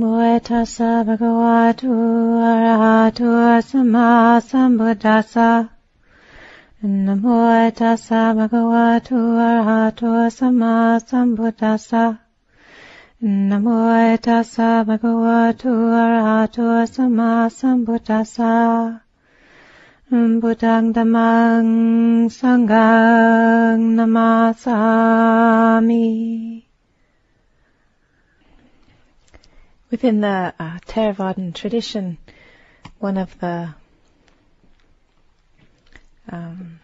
Namo tassa bhagavato arahato samma sambuddhassa. Namo tassa bhagavato arahato samma sambuddhassa. Namo tassa bhagavato arahato. Within the uh, Theravadan tradition, one of the um,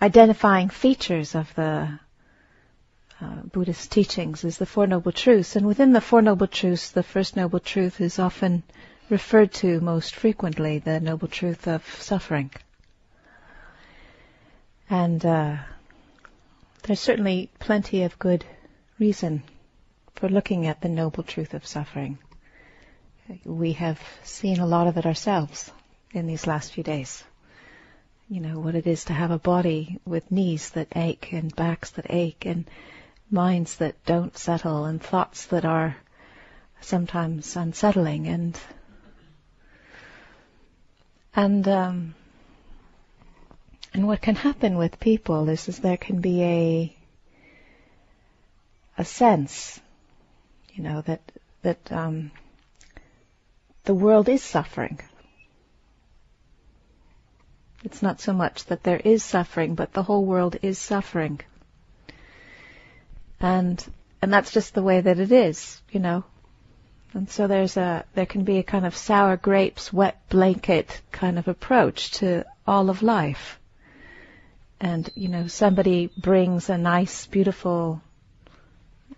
identifying features of the uh, Buddhist teachings is the Four Noble Truths. And within the Four Noble Truths, the first Noble Truth is often referred to most frequently, the Noble Truth of suffering. And uh, there's certainly plenty of good reason for looking at the noble truth of suffering. We have seen a lot of it ourselves in these last few days. You know, what it is to have a body with knees that ache and backs that ache and minds that don't settle and thoughts that are sometimes unsettling and and um, and what can happen with people is, is there can be a a sense you know, that, that, um, the world is suffering. It's not so much that there is suffering, but the whole world is suffering. And, and that's just the way that it is, you know. And so there's a, there can be a kind of sour grapes, wet blanket kind of approach to all of life. And, you know, somebody brings a nice, beautiful,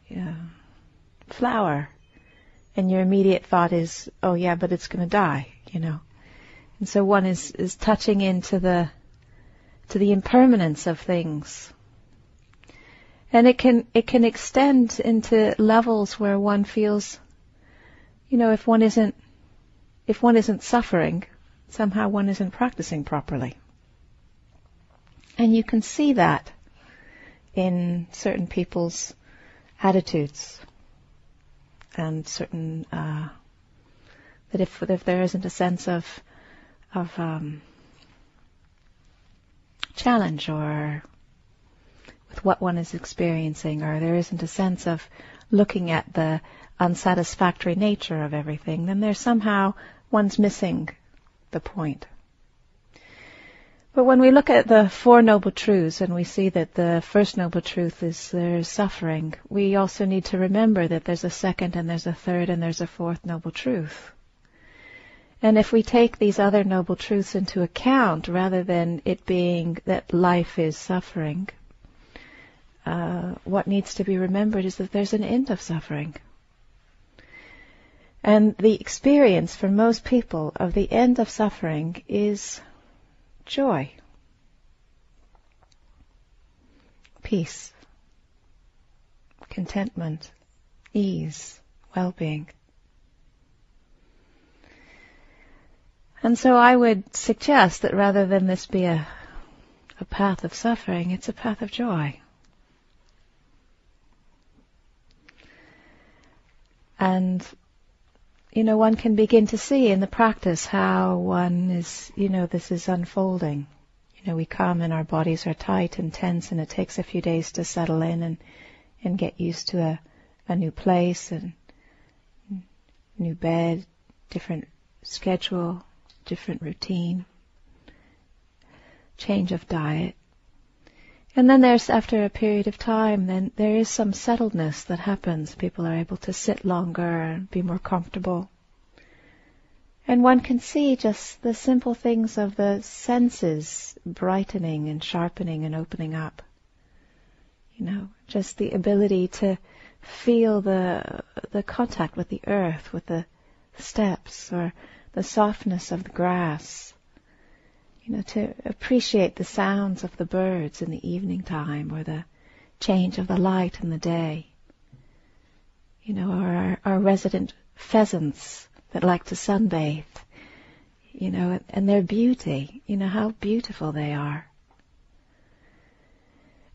yeah, flower. And your immediate thought is, oh yeah, but it's going to die, you know. And so one is, is touching into the, to the impermanence of things. And it can, it can extend into levels where one feels, you know, if one isn't, if one isn't suffering, somehow one isn't practicing properly. And you can see that in certain people's attitudes and certain uh, that if if there isn't a sense of of um, challenge or with what one is experiencing, or there isn't a sense of looking at the unsatisfactory nature of everything, then there's somehow one's missing the point. But when we look at the Four Noble Truths and we see that the first Noble Truth is there's suffering, we also need to remember that there's a second and there's a third and there's a fourth Noble Truth. And if we take these other Noble Truths into account rather than it being that life is suffering, uh, what needs to be remembered is that there's an end of suffering. And the experience for most people of the end of suffering is joy, peace, contentment, ease, well-being. And so I would suggest that rather than this be a, a path of suffering, it's a path of joy. And you know, one can begin to see in the practice how one is, you know, this is unfolding. You know, we come and our bodies are tight and tense and it takes a few days to settle in and, and get used to a, a new place and new bed, different schedule, different routine, change of diet. And then there's, after a period of time, then there is some settledness that happens. People are able to sit longer and be more comfortable. And one can see just the simple things of the senses brightening and sharpening and opening up. You know, just the ability to feel the, the contact with the earth, with the steps, or the softness of the grass, you know, to appreciate the sounds of the birds in the evening time or the change of the light in the day. You know, or our, our resident pheasants that like to sunbathe. You know, and, their beauty, you know, how beautiful they are.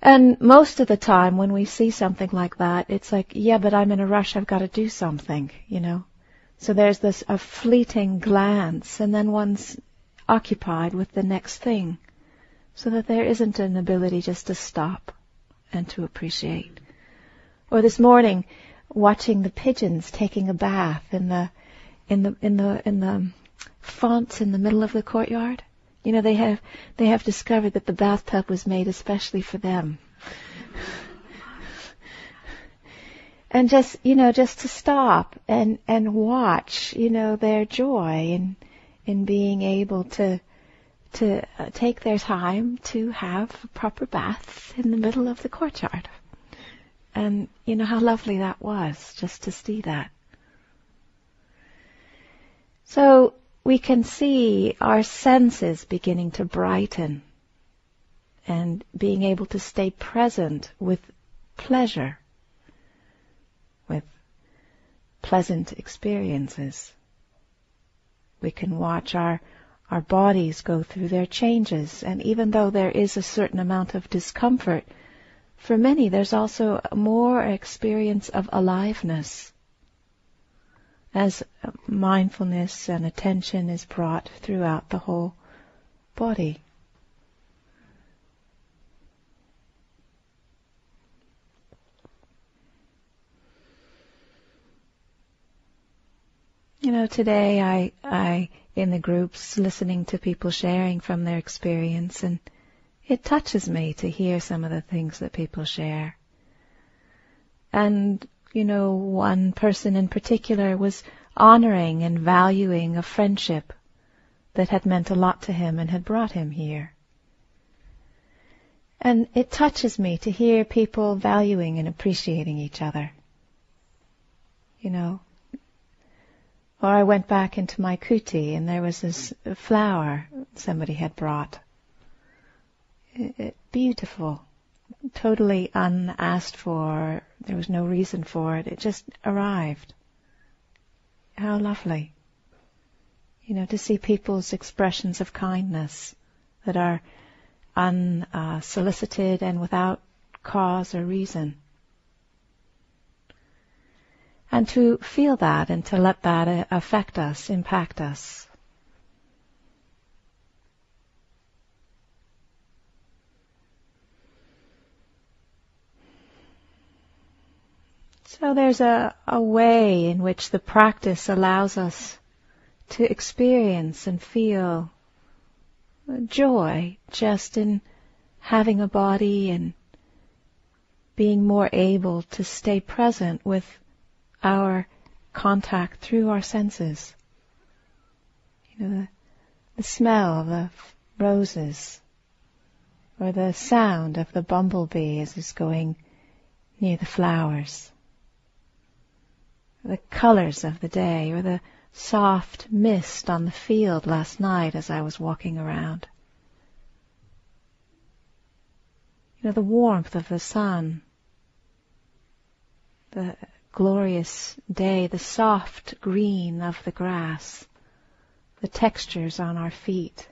And most of the time when we see something like that, it's like, yeah, but I'm in a rush, I've got to do something, you know. So there's this a fleeting glance and then one's occupied with the next thing. So that there isn't an ability just to stop and to appreciate. Or this morning, watching the pigeons taking a bath in the, in the, in the, in the fonts in the middle of the courtyard. You know, they have they have discovered that the bathtub was made especially for them. and just you know, just to stop and and watch, you know, their joy in in being able to to uh, take their time to have proper baths in the middle of the courtyard. And you know how lovely that was just to see that. So we can see our senses beginning to brighten and being able to stay present with pleasure, with pleasant experiences. We can watch our, our bodies go through their changes, and even though there is a certain amount of discomfort, for many there's also more experience of aliveness as mindfulness and attention is brought throughout the whole body. You know, today I, I, in the groups, listening to people sharing from their experience, and it touches me to hear some of the things that people share. And you know, one person in particular was honoring and valuing a friendship that had meant a lot to him and had brought him here. And it touches me to hear people valuing and appreciating each other. You know. Or I went back into my kuti and there was this flower somebody had brought. Beautiful totally unasked for. There was no reason for it. It just arrived. How lovely. You know, to see people's expressions of kindness that are unsolicited and without cause or reason. And to feel that and to let that uh, affect us, impact us. So there's a, a way in which the practice allows us to experience and feel joy just in having a body and being more able to stay present with our contact through our senses. You know, the, the smell of the roses or the sound of the bumblebee as it's going near the flowers the colors of the day or the soft mist on the field last night as I was walking around. You know, the warmth of the sun, the glorious day, the soft green of the grass, the textures on our feet.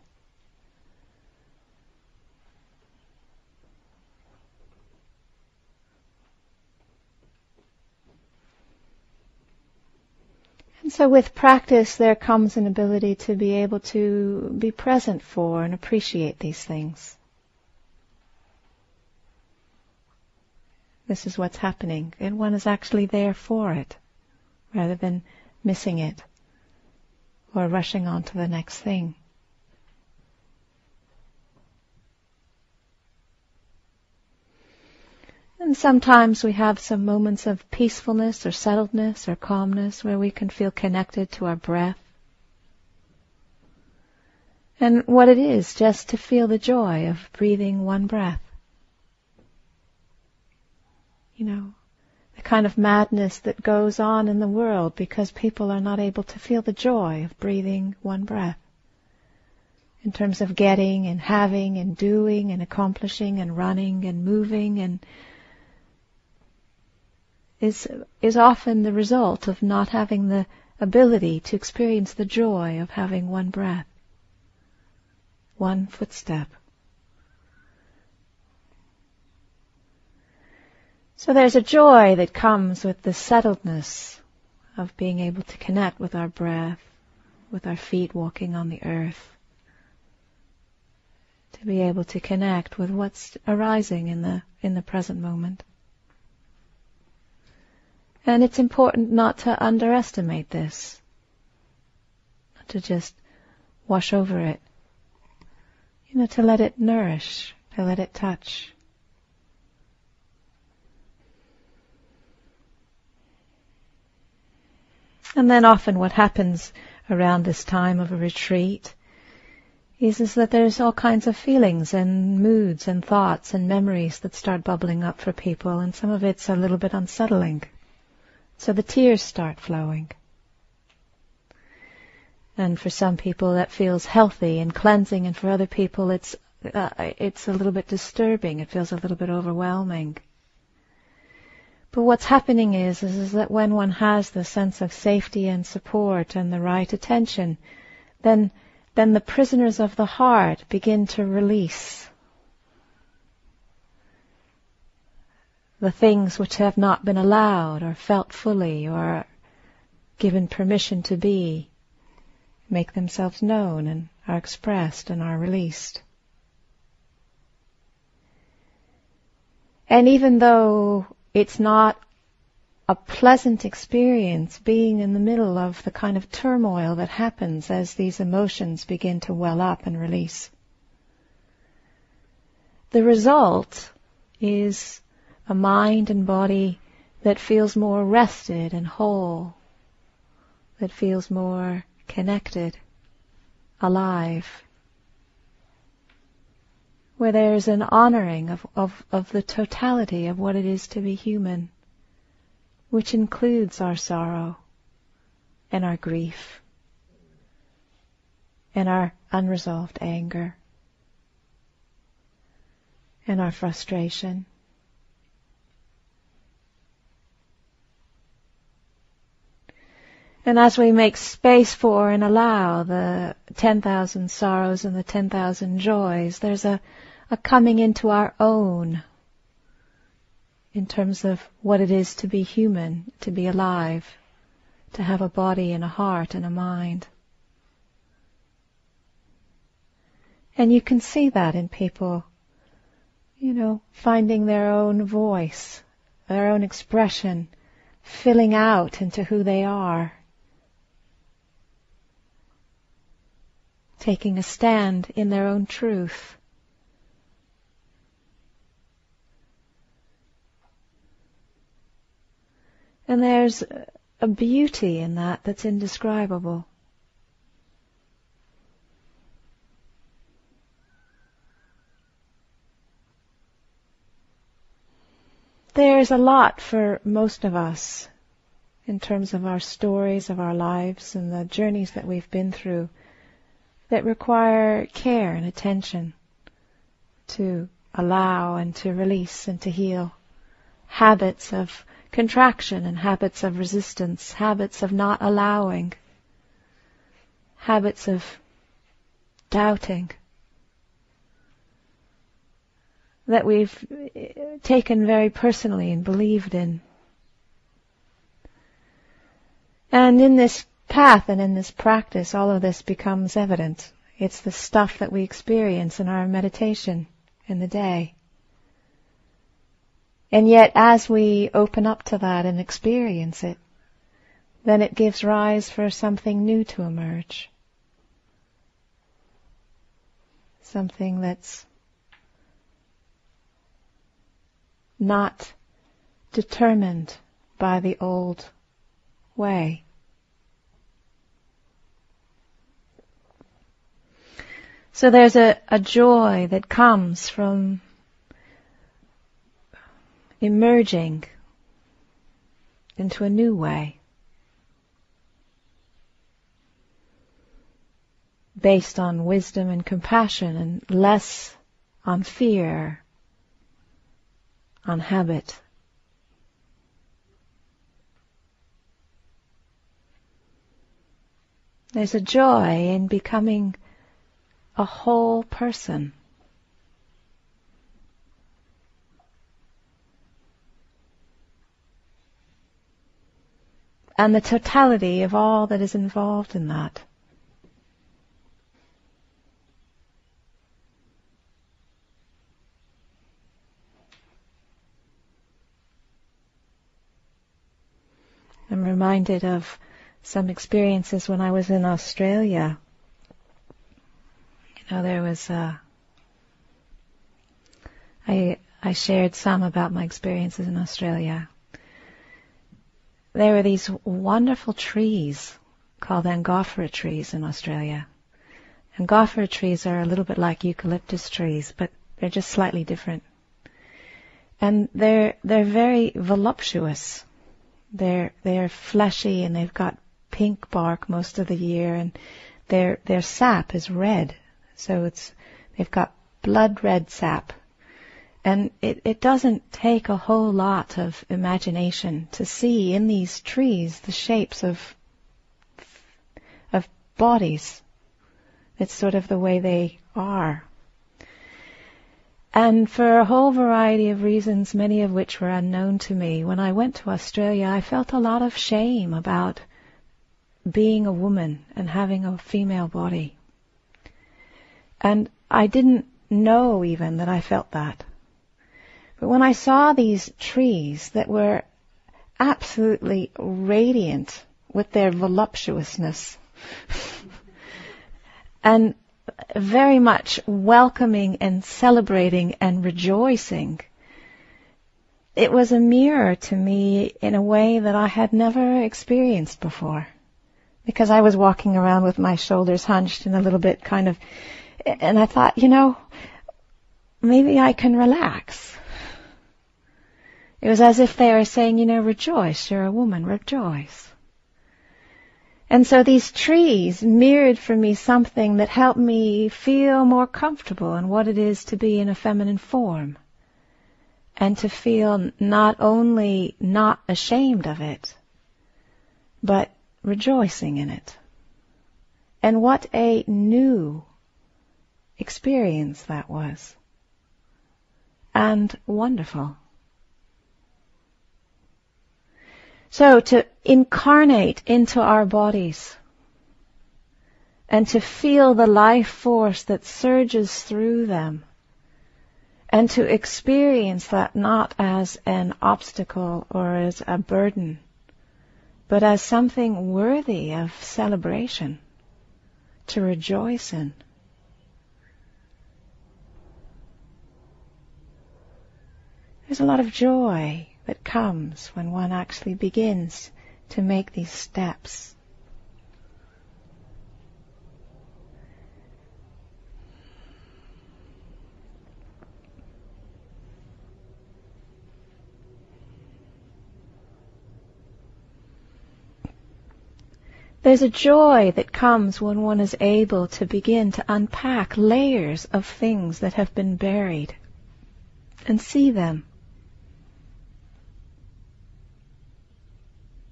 And so with practice, there comes an ability to be able to be present for and appreciate these things. This is what's happening, and one is actually there for it, rather than missing it or rushing on to the next thing. And sometimes we have some moments of peacefulness or settledness or calmness where we can feel connected to our breath. And what it is just to feel the joy of breathing one breath. You know, the kind of madness that goes on in the world because people are not able to feel the joy of breathing one breath. In terms of getting and having and doing and accomplishing and running and moving and is is often the result of not having the ability to experience the joy of having one breath, one footstep. So there's a joy that comes with the settledness of being able to connect with our breath, with our feet walking on the earth, to be able to connect with what's arising in the, in the present moment. And it's important not to underestimate this, not to just wash over it, you know, to let it nourish, to let it touch. And then often what happens around this time of a retreat is, is that there's all kinds of feelings and moods and thoughts and memories that start bubbling up for people and some of it's a little bit unsettling. So the tears start flowing. And for some people that feels healthy and cleansing and for other people it's, uh, it's a little bit disturbing. It feels a little bit overwhelming. But what's happening is, is, is that when one has the sense of safety and support and the right attention, then, then the prisoners of the heart begin to release. The things which have not been allowed or felt fully or given permission to be make themselves known and are expressed and are released. And even though it's not a pleasant experience being in the middle of the kind of turmoil that happens as these emotions begin to well up and release. The result is a mind and body that feels more rested and whole, that feels more connected, alive where there's an honoring of, of, of the totality of what it is to be human, which includes our sorrow and our grief and our unresolved anger and our frustration. And as we make space for and allow the 10,000 sorrows and the 10,000 joys, there's a, a coming into our own in terms of what it is to be human, to be alive, to have a body and a heart and a mind. And you can see that in people, you know, finding their own voice, their own expression, filling out into who they are. Taking a stand in their own truth. And there's a beauty in that that's indescribable. There's a lot for most of us in terms of our stories of our lives and the journeys that we've been through that require care and attention to allow and to release and to heal. Habits of contraction and habits of resistance, habits of not allowing, habits of doubting that we've eh, taken very personally and believed in. And in this path and in this practice, all of this becomes evident. It's the stuff that we experience in our meditation in the day. And yet as we open up to that and experience it, then it gives rise for something new to emerge. Something that's not determined by the old way. So there's a, a joy that comes from emerging into a new way. Based on wisdom and compassion and less on fear, on habit. There's a joy in becoming a whole person. And the totality of all that is involved in that. I'm reminded of some experiences when I was in Australia. You know, there was, uh, I, I shared some about my experiences in Australia. There are these wonderful trees called Angophora trees in Australia. Angophora trees are a little bit like eucalyptus trees, but they're just slightly different. And they're, they're very voluptuous. They're, they're fleshy and they've got pink bark most of the year and their, their sap is red. So it's, they've got blood red sap. And it, it doesn't take a whole lot of imagination to see in these trees the shapes of, of bodies. It's sort of the way they are. And for a whole variety of reasons, many of which were unknown to me, when I went to Australia, I felt a lot of shame about being a woman and having a female body. And I didn't know even that I felt that. But when I saw these trees that were absolutely radiant with their voluptuousness, and very much welcoming and celebrating and rejoicing. It was a mirror to me in a way that I had never experienced before. Because I was walking around with my shoulders hunched and a little bit kind of, and I thought, you know, maybe I can relax. It was as if they were saying, you know, rejoice, you're a woman, rejoice. And so these trees mirrored for me something that helped me feel more comfortable in what it is to be in a feminine form. And to feel not only not ashamed of it, but rejoicing in it. And what a new experience that was. And wonderful. So to incarnate into our bodies and to feel the life force that surges through them and to experience that not as an obstacle or as a burden, but as something worthy of celebration, to rejoice in. There's a lot of joy that comes when one actually begins to make these steps. There's a joy that comes when one is able to begin to unpack layers of things that have been buried and see them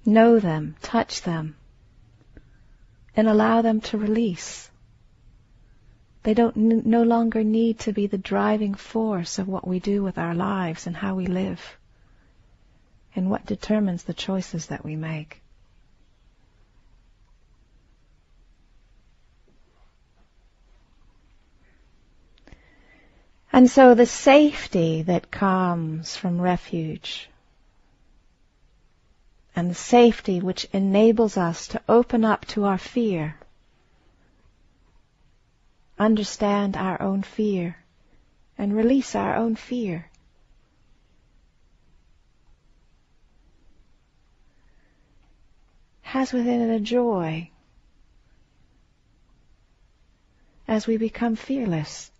Know them, touch them, and allow them to release. They don't n- no longer need to be the driving force of what we do with our lives and how we live and what determines the choices that we make. And so the safety that comes from refuge and the safety which enables us to open up to our fear, understand our own fear, and release our own fear. Has within it a joy as we become fearless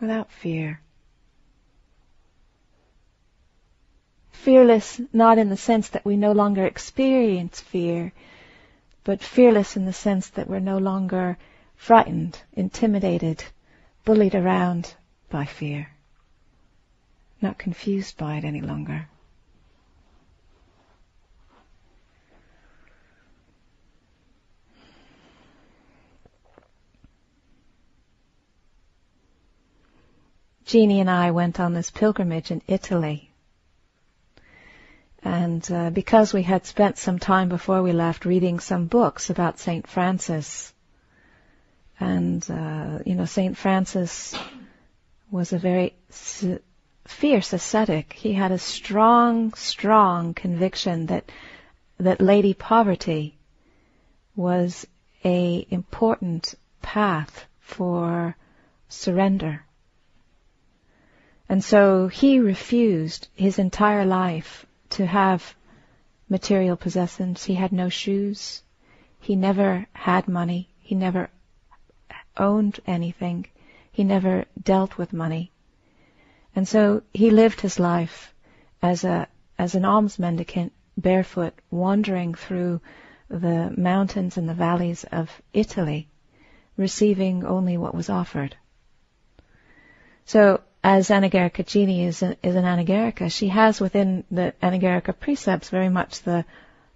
without fear. Fearless not in the sense that we no longer experience fear, but fearless in the sense that we're no longer frightened, intimidated, bullied around by fear. Not confused by it any longer. Jeannie and I went on this pilgrimage in Italy and uh, because we had spent some time before we left reading some books about St. Francis, and, uh, you know, St. Francis was a very fierce ascetic. He had a strong, strong conviction that, that Lady Poverty was a important path for surrender. And so he refused his entire life to have material possessions. He had no shoes. He never had money. He never owned anything. He never dealt with money. And so he lived his life as a, as an alms mendicant, barefoot, wandering through the mountains and the valleys of Italy, receiving only what was offered. So as Anagarika Jini is, is an Anagarika, she has within the Anagarika precepts very much the,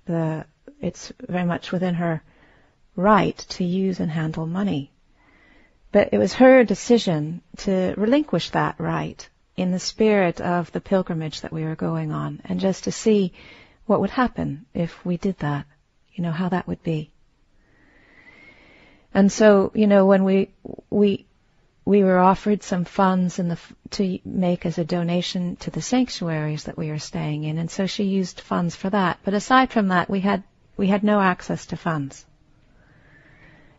the, it's very much within her right to use and handle money. But it was her decision to relinquish that right in the spirit of the pilgrimage that we were going on and just to see what would happen if we did that, you know, how that would be. And so, you know, when we, we, we were offered some funds the, to make as a donation to the sanctuaries that we were staying in, and so she used funds for that. But aside from that, we had we had no access to funds.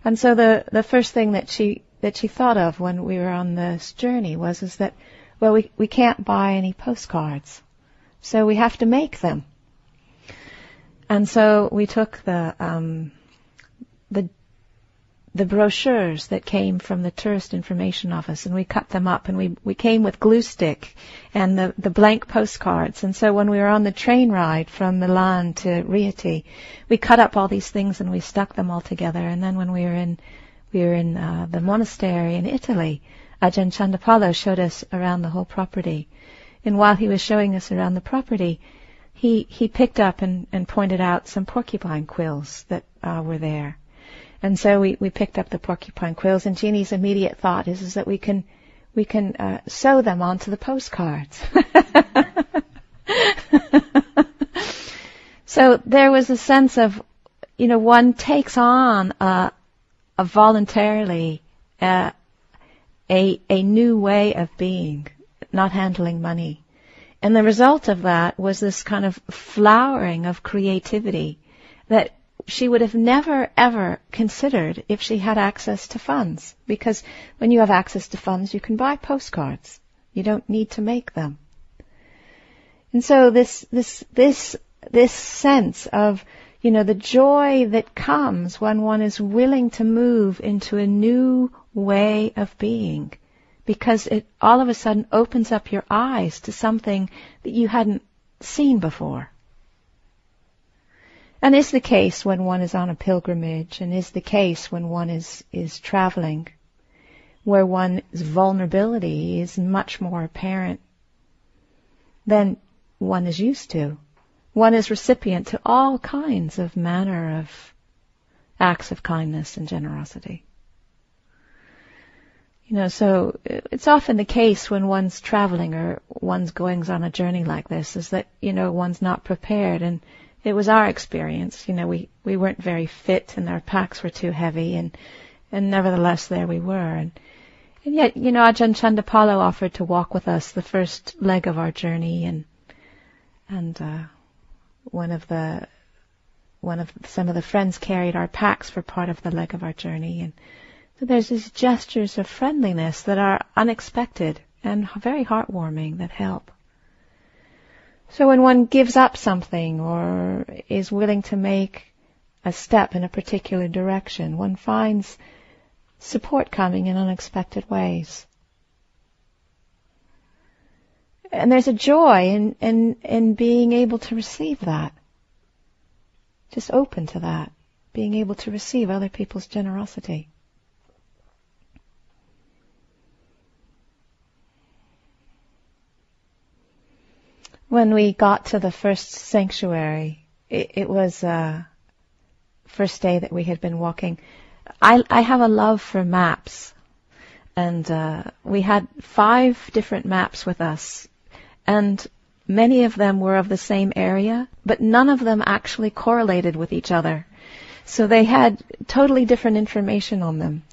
And so the the first thing that she that she thought of when we were on this journey was is that well we we can't buy any postcards, so we have to make them. And so we took the um, the the brochures that came from the tourist information office and we cut them up and we, we came with glue stick and the, the blank postcards. And so when we were on the train ride from Milan to Rieti, we cut up all these things and we stuck them all together. And then when we were in, we were in uh, the monastery in Italy, Ajahn Chandapalo showed us around the whole property. And while he was showing us around the property, he, he picked up and, and pointed out some porcupine quills that uh, were there. And so we, we picked up the porcupine quills, and Jeannie's immediate thought is, is that we can we can uh, sew them onto the postcards. so there was a sense of, you know, one takes on a, a voluntarily uh, a a new way of being, not handling money, and the result of that was this kind of flowering of creativity that she would have never ever considered if she had access to funds. Because when you have access to funds, you can buy postcards. You don't need to make them. And so this, this, this, this sense of, you know, the joy that comes when one is willing to move into a new way of being. Because it all of a sudden opens up your eyes to something that you hadn't seen before. And is the case when one is on a pilgrimage and is the case when one is, is traveling, where one's vulnerability is much more apparent than one is used to. One is recipient to all kinds of manner of acts of kindness and generosity. You know, so it's often the case when one's traveling or one's going on a journey like this is that, you know, one's not prepared and it was our experience. You know, we, we weren't very fit and our packs were too heavy and, and nevertheless there we were. And, and yet, you know, Ajahn Chandapalo offered to walk with us the first leg of our journey and, and, uh, one of the, one of, some of the friends carried our packs for part of the leg of our journey and so there's these gestures of friendliness that are unexpected and very heartwarming that help. So when one gives up something or is willing to make a step in a particular direction, one finds support coming in unexpected ways. And there's a joy in, in, in being able to receive that. Just open to that. Being able to receive other people's generosity. When we got to the first sanctuary, it, it was uh, first day that we had been walking. I, I have a love for maps, and uh, we had five different maps with us, and many of them were of the same area, but none of them actually correlated with each other. So they had totally different information on them.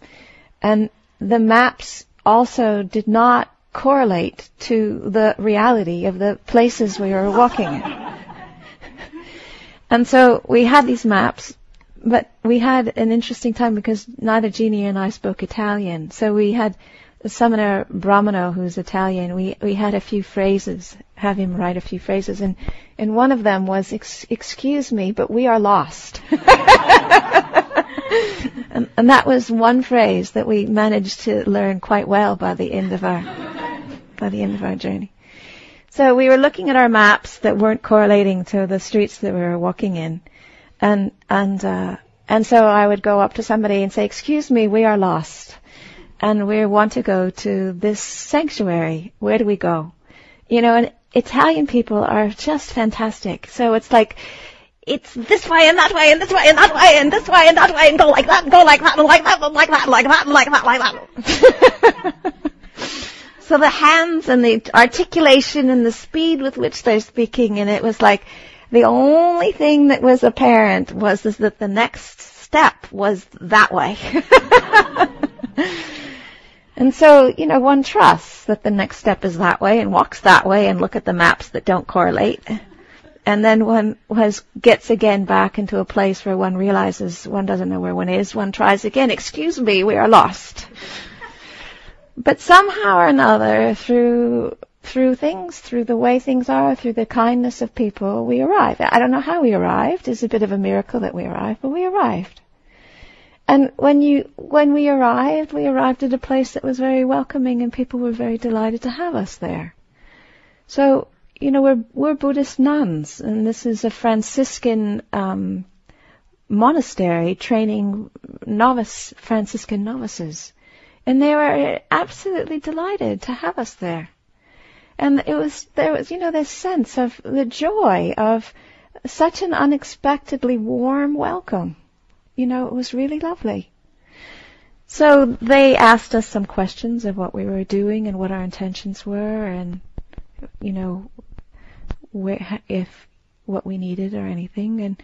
And the maps also did not correlate to the reality of the places we were walking in. and so we had these maps, but we had an interesting time because neither Jeannie and I spoke Italian. So we had the samanera Brahmano, who's Italian, we, we had a few phrases, have him write a few phrases, and, and one of them was, excuse me, but we are lost. and, and that was one phrase that we managed to learn quite well by the end of our, by the end of our journey. So we were looking at our maps that weren't correlating to the streets that we were walking in, and, and, uh, and so I would go up to somebody and say, excuse me, we are lost and we want to go to this sanctuary. Where do we go? You know, and Italian people are just fantastic. So it's like, it's this way and that way and this way and that way and this way and that way and go like that and go like that and like that and like that and like that and like that like that. so the hands and the articulation and the speed with which they're speaking and it was like the only thing that was apparent was that the next step was that way. And so, you know, one trusts that the next step is that way and walks that way and look at the maps that don't correlate. And then one has, gets again back into a place where one realizes one doesn't know where one is. One tries again. Excuse me, we are lost. But somehow or another, through through things, through the way things are, through the kindness of people, we arrive. I don't know how we arrived. It's a bit of a miracle that we arrived, but we arrived. And when you, when we arrived, we arrived at a place that was very welcoming and people were very delighted to have us there. So, you know, we're, we're Buddhist nuns and this is a Franciscan, um, monastery training novice, Franciscan novices. And they were absolutely delighted to have us there. And it was, there was, you know, this sense of the joy of such an unexpectedly warm welcome. You know, it was really lovely. So they asked us some questions of what we were doing and what our intentions were and, you know, where, if, what we needed or anything. And,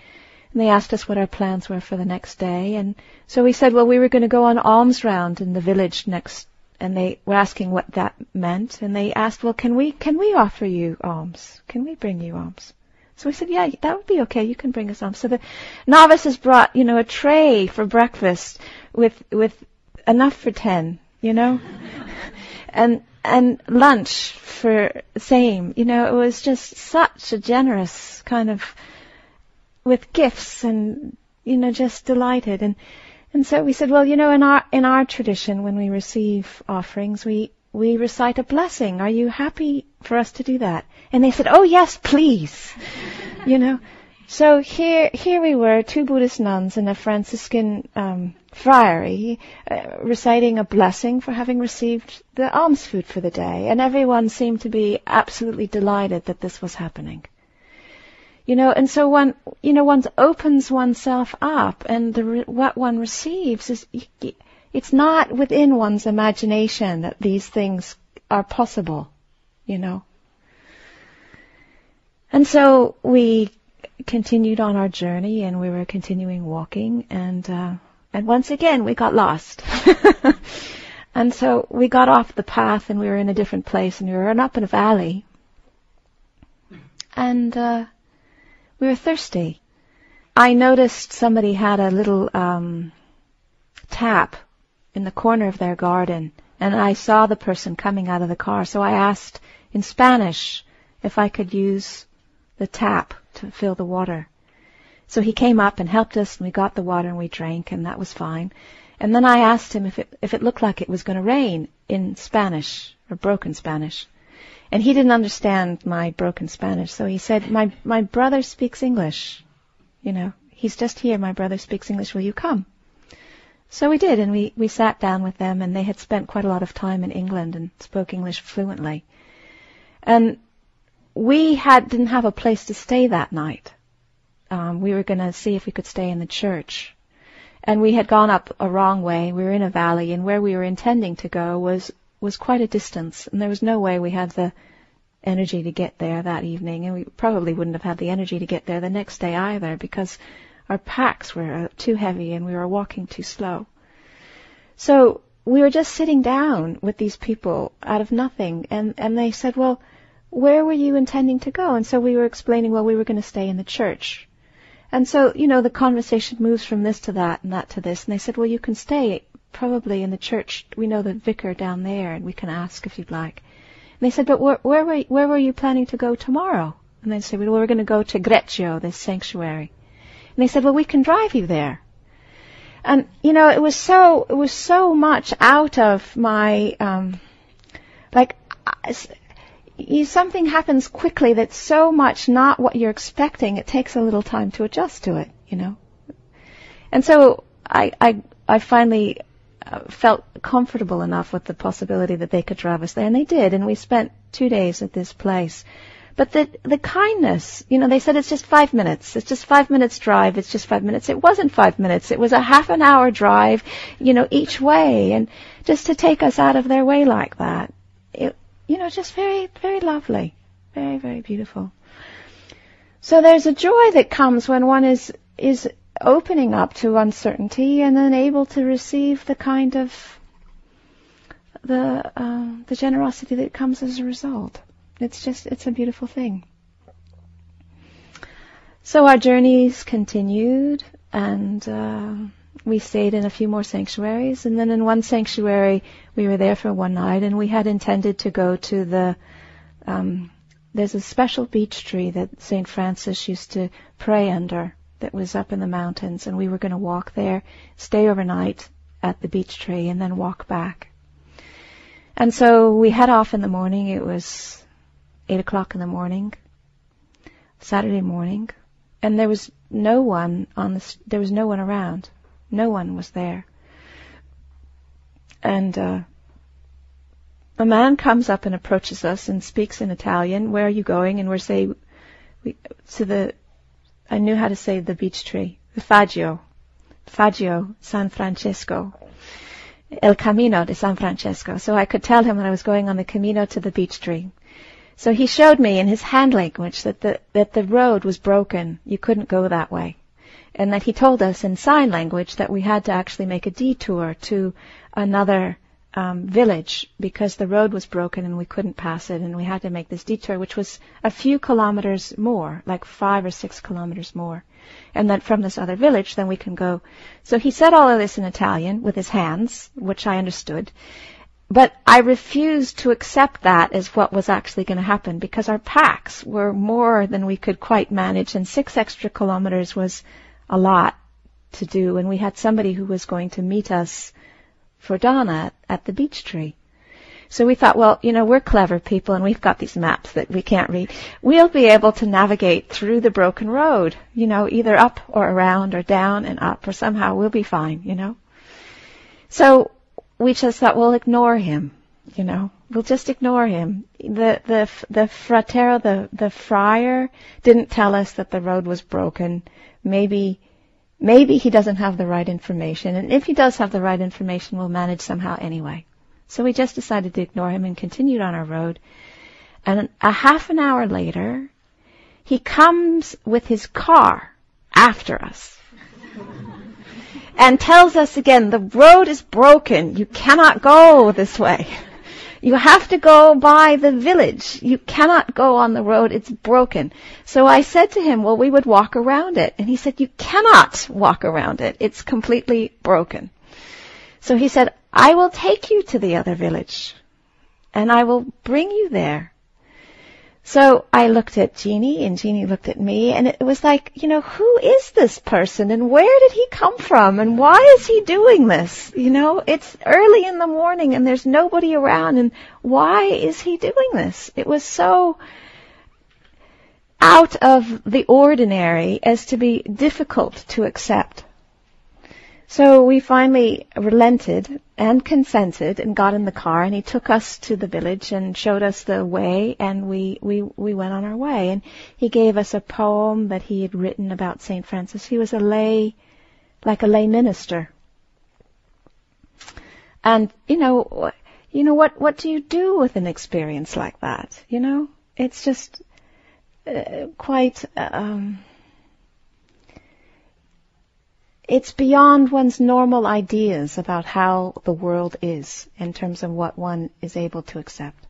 and they asked us what our plans were for the next day. And so we said, well, we were going to go on alms round in the village next, and they were asking what that meant. And they asked, well, can we, can we offer you alms? Can we bring you alms? So we said, yeah, that would be okay. You can bring us some. So the novices brought, you know, a tray for breakfast with, with enough for 10, you know? and, and lunch for same. You know, it was just such a generous kind of, with gifts and, you know, just delighted. And, and so we said, well, you know, in our, in our tradition, when we receive offerings, we, we recite a blessing. Are you happy for us to do that? And they said, oh yes, please. you know. So here, here we were, two Buddhist nuns in a Franciscan um, friary, uh, reciting a blessing for having received the alms food for the day, and everyone seemed to be absolutely delighted that this was happening. You know, and so one, you know, one opens oneself up, and the, what one receives is it's not within one's imagination that these things are possible, you know. And so we continued on our journey and we were continuing walking and, uh, and once again we got lost. and so we got off the path and we were in a different place and we were up in a valley. And, uh, we were thirsty. I noticed somebody had a little, um, tap in the corner of their garden, and I saw the person coming out of the car, so I asked in Spanish if I could use the tap to fill the water. So he came up and helped us, and we got the water and we drank, and that was fine. And then I asked him if it, if it looked like it was going to rain in Spanish, or broken Spanish. And he didn't understand my broken Spanish, so he said, my, my brother speaks English. You know, he's just here, my brother speaks English, will you come? So we did, and we, we sat down with them, and they had spent quite a lot of time in England and spoke English fluently. And we had didn't have a place to stay that night. Um, we were going to see if we could stay in the church, and we had gone up a wrong way. We were in a valley, and where we were intending to go was was quite a distance, and there was no way we had the energy to get there that evening, and we probably wouldn't have had the energy to get there the next day either because our packs were uh, too heavy and we were walking too slow. So we were just sitting down with these people out of nothing, and, and they said, well, where were you intending to go? And so we were explaining, well, we were going to stay in the church. And so, you know, the conversation moves from this to that and that to this. And they said, well, you can stay probably in the church. We know the vicar down there and we can ask if you'd like. And they said, but where, where, were, where were you planning to go tomorrow? And they said, well, we're going to go to Greccio, this sanctuary. And they said, well, we can drive you there. And, you know, it was so, it was so much out of my, um, like, you, something happens quickly that's so much not what you're expecting, it takes a little time to adjust to it, you know. And so I, I, I finally uh, felt comfortable enough with the possibility that they could drive us there, and they did, and we spent two days at this place. But the the kindness, you know, they said it's just five minutes. It's just five minutes drive. It's just five minutes. It wasn't five minutes. It was a half an hour drive, you know, each way, and just to take us out of their way like that, it, you know, just very very lovely, very very beautiful. So there's a joy that comes when one is is opening up to uncertainty and then able to receive the kind of the uh, the generosity that comes as a result. It's just, it's a beautiful thing. So our journeys continued, and uh, we stayed in a few more sanctuaries. And then in one sanctuary, we were there for one night, and we had intended to go to the. Um, there's a special beech tree that St. Francis used to pray under that was up in the mountains, and we were going to walk there, stay overnight at the beech tree, and then walk back. And so we head off in the morning. It was eight o'clock in the morning, Saturday morning, and there was no one on the, there was no one around. No one was there. And, uh, a man comes up and approaches us and speaks in Italian. Where are you going? And we're we, to the, I knew how to say the beech tree, the Faggio, Faggio San Francesco, El Camino de San Francesco. So I could tell him that I was going on the Camino to the beech tree. So he showed me in his hand language that the, that the road was broken. You couldn't go that way. And that he told us in sign language that we had to actually make a detour to another um, village because the road was broken and we couldn't pass it and we had to make this detour which was a few kilometers more, like five or six kilometers more. And then from this other village then we can go. So he said all of this in Italian with his hands, which I understood. But I refused to accept that as what was actually going to happen because our packs were more than we could quite manage and six extra kilometers was a lot to do and we had somebody who was going to meet us for dana at the beech tree. So we thought, well, you know, we're clever people and we've got these maps that we can't read. We'll be able to navigate through the broken road, you know, either up or around or down and up or somehow we'll be fine, you know. So we just thought we'll ignore him, you know, we'll just ignore him. The the the fratero, the the friar, didn't tell us that the road was broken. Maybe maybe he doesn't have the right information, and if he does have the right information, we'll manage somehow anyway. So we just decided to ignore him and continued on our road. And a half an hour later, he comes with his car after us and tells us again, the road is broken. You cannot go this way. You have to go by the village. You cannot go on the road. It's broken. So I said to him, well, we would walk around it. And he said, you cannot walk around it. It's completely broken. So he said, I will take you to the other village and I will bring you there. So I looked at Jeannie and Jeannie looked at me and it was like, you know, who is this person and where did he come from and why is he doing this? You know, it's early in the morning and there's nobody around and why is he doing this? It was so out of the ordinary as to be difficult to accept. So we finally relented and consented and got in the car and he took us to the village and showed us the way and we, we, we went on our way and he gave us a poem that he had written about St. Francis. He was a lay, like a lay minister. And, you know, you know, what, what do you do with an experience like that? You know? it's just uh, quite. Um, it's beyond one's normal ideas about how the world is in terms of what one is able to accept.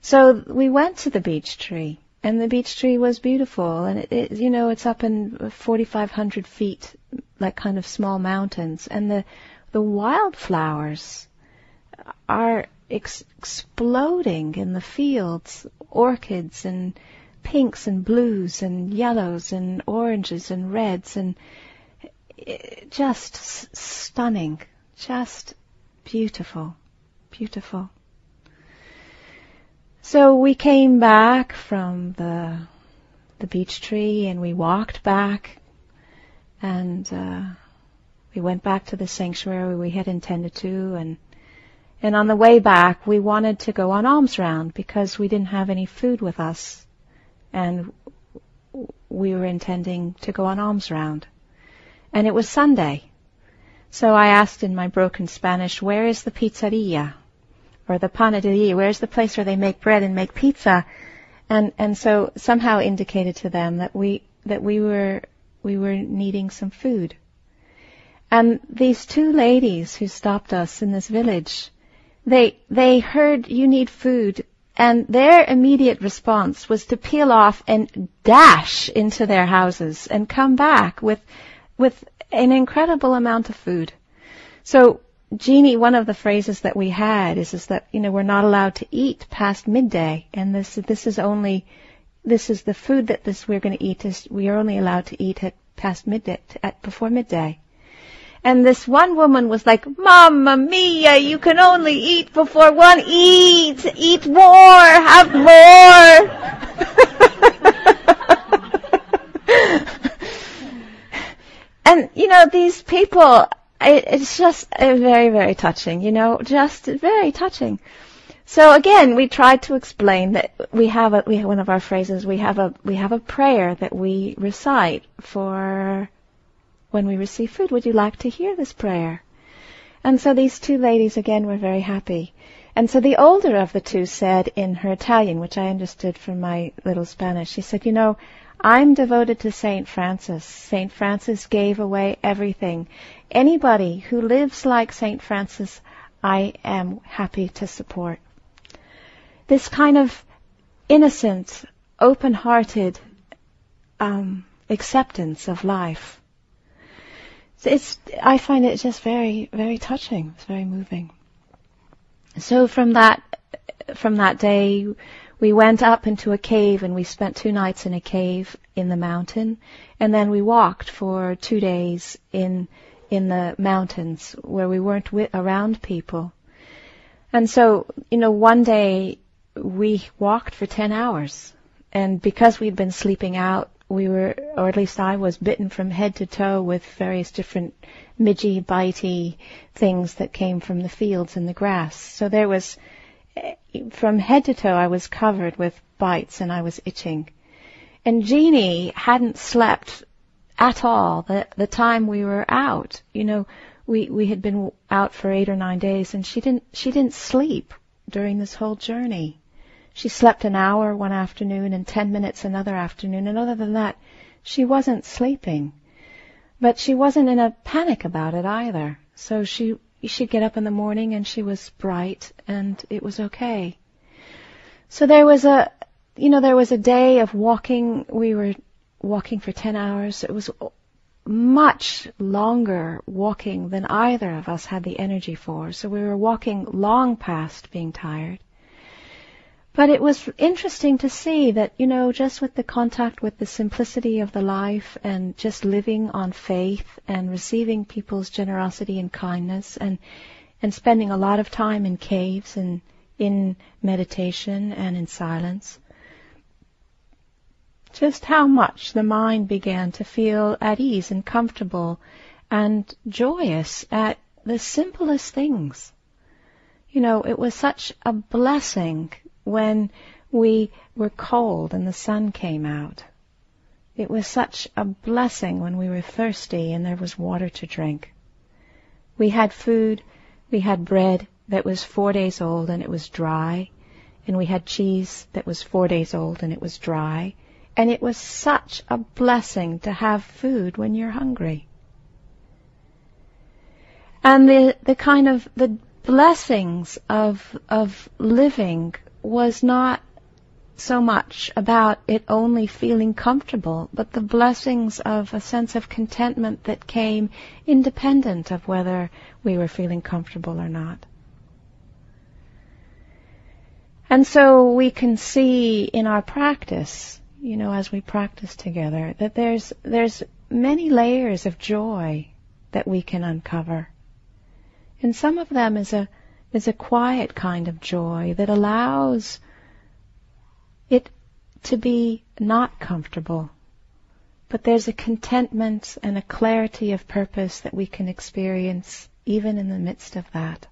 So we went to the beech tree, and the beech tree was beautiful, and it, it you know, it's up in 4,500 feet, like kind of small mountains, and the the wildflowers are ex- exploding in the fields, orchids and pinks and blues and yellows and oranges and reds and just stunning, just beautiful, beautiful. So we came back from the the beech tree and we walked back and uh, we went back to the sanctuary we had intended to and and on the way back we wanted to go on alms round because we didn't have any food with us and we were intending to go on alms round and it was Sunday. So I asked in my broken Spanish, where is the pizzeria? Or the panaderia? Where's the place where they make bread and make pizza? And, and so somehow indicated to them that we, that we were, we were needing some food. And these two ladies who stopped us in this village, they, they heard you need food and their immediate response was to peel off and dash into their houses and come back with with an incredible amount of food. So, Jeannie, one of the phrases that we had is, is that, you know, we're not allowed to eat past midday, and this, this is only, this is the food that this we're going to eat is, we are only allowed to eat at past midday, at, before midday. And this one woman was like, Mamma mia, you can only eat before one eats. Eat more, have more. And, you know, these people, it, it's just uh, very, very touching, you know, just very touching. So again, we tried to explain that we have a, we have one of our phrases, we have a, we have a prayer that we recite for when we receive food. Would you like to hear this prayer? And so these two ladies again were very happy. And so the older of the two said in her Italian, which I understood from my little Spanish, she said, you know, I'm devoted to St. Francis. St. Francis gave away everything. Anybody who lives like St. Francis, I am happy to support. This kind of innocent, open-hearted um, acceptance of life. It's, I find it just very, very touching. It's very moving. So from that, from that day, we went up into a cave and we spent two nights in a cave in the mountain. And then we walked for two days in in the mountains where we weren't with, around people. And so you know one day we walked for 10 hours. And because we'd been sleeping out we were or at least I was bitten from head to toe with various different midgy bitey things that came from the fields and the grass. So there was from head to toe, I was covered with bites and I was itching. And Jeannie hadn't slept at all the, the time we were out. You know, we, we had been out for eight or nine days and she didn't, she didn't sleep during this whole journey. She slept an hour one afternoon and ten minutes another afternoon and other than that, she wasn't sleeping. But she wasn't in a panic about it either. So she she'd get up in the morning and she was bright and it was okay. So there was a, you know, there was a day of walking. We were walking for 10 hours. It was much longer walking than either of us had the energy for. So we were walking long past being tired. But it was interesting to see that, you know, just with the contact with the simplicity of the life and just living on faith and receiving people's generosity and kindness and, and spending a lot of time in caves and in meditation and in silence, just how much the mind began to feel at ease and comfortable and joyous at the simplest things. You know, it was such a blessing when we were cold and the sun came out. It was such a blessing when we were thirsty and there was water to drink. We had food, we had bread that was four days old and it was dry, and we had cheese that was four days old and it was dry. And it was such a blessing to have food when you're hungry. And the, the kind of, the blessings of, of living was not so much about it only feeling comfortable, but the blessings of a sense of contentment that came independent of whether we were feeling comfortable or not. And so we can see in our practice, you know, as we practice together, that there's, there's many layers of joy that we can uncover. And some of them is a, is a quiet kind of joy that allows it to be not comfortable. But there's a contentment and a clarity of purpose that we can experience even in the midst of that.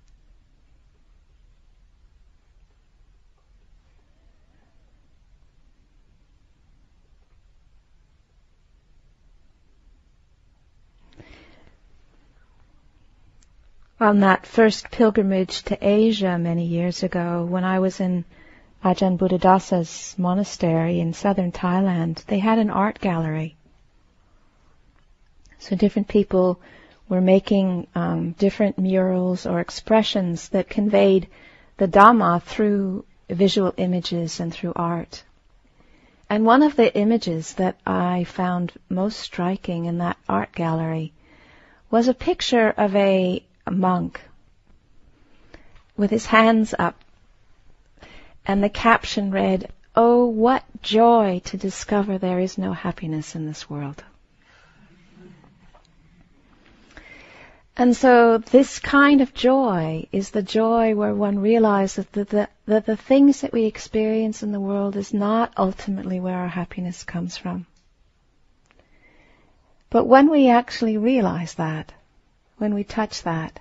On that first pilgrimage to Asia many years ago, when I was in Ajahn Buddhadasa's monastery in southern Thailand, they had an art gallery. So different people were making um, different murals or expressions that conveyed the Dhamma through visual images and through art. And one of the images that I found most striking in that art gallery was a picture of a a monk with his hands up. And the caption read, Oh, what joy to discover there is no happiness in this world. And so this kind of joy is the joy where one realizes that the, that the things that we experience in the world is not ultimately where our happiness comes from. But when we actually realize that, when we touch that,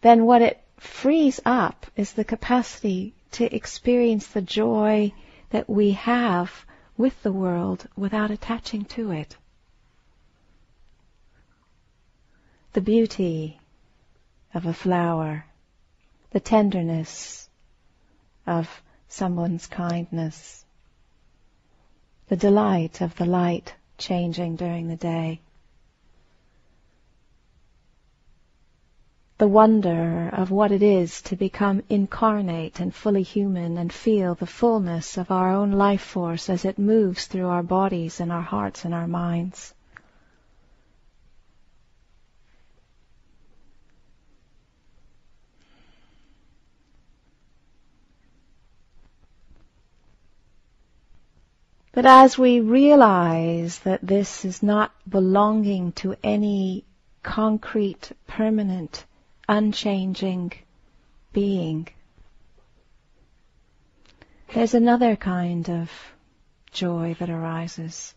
then what it frees up is the capacity to experience the joy that we have with the world without attaching to it. The beauty of a flower, the tenderness of someone's kindness, the delight of the light changing during the day. The wonder of what it is to become incarnate and fully human and feel the fullness of our own life force as it moves through our bodies and our hearts and our minds. But as we realize that this is not belonging to any concrete, permanent unchanging being. There's another kind of joy that arises.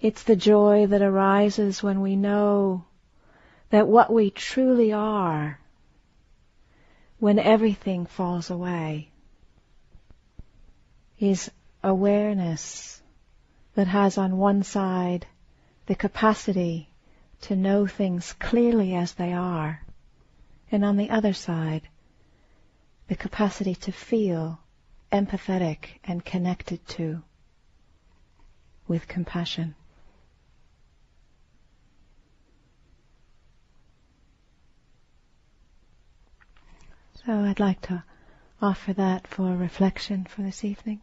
It's the joy that arises when we know that what we truly are, when everything falls away, is awareness that has on one side the capacity to know things clearly as they are, and on the other side, the capacity to feel empathetic and connected to with compassion. So I'd like to offer that for reflection for this evening.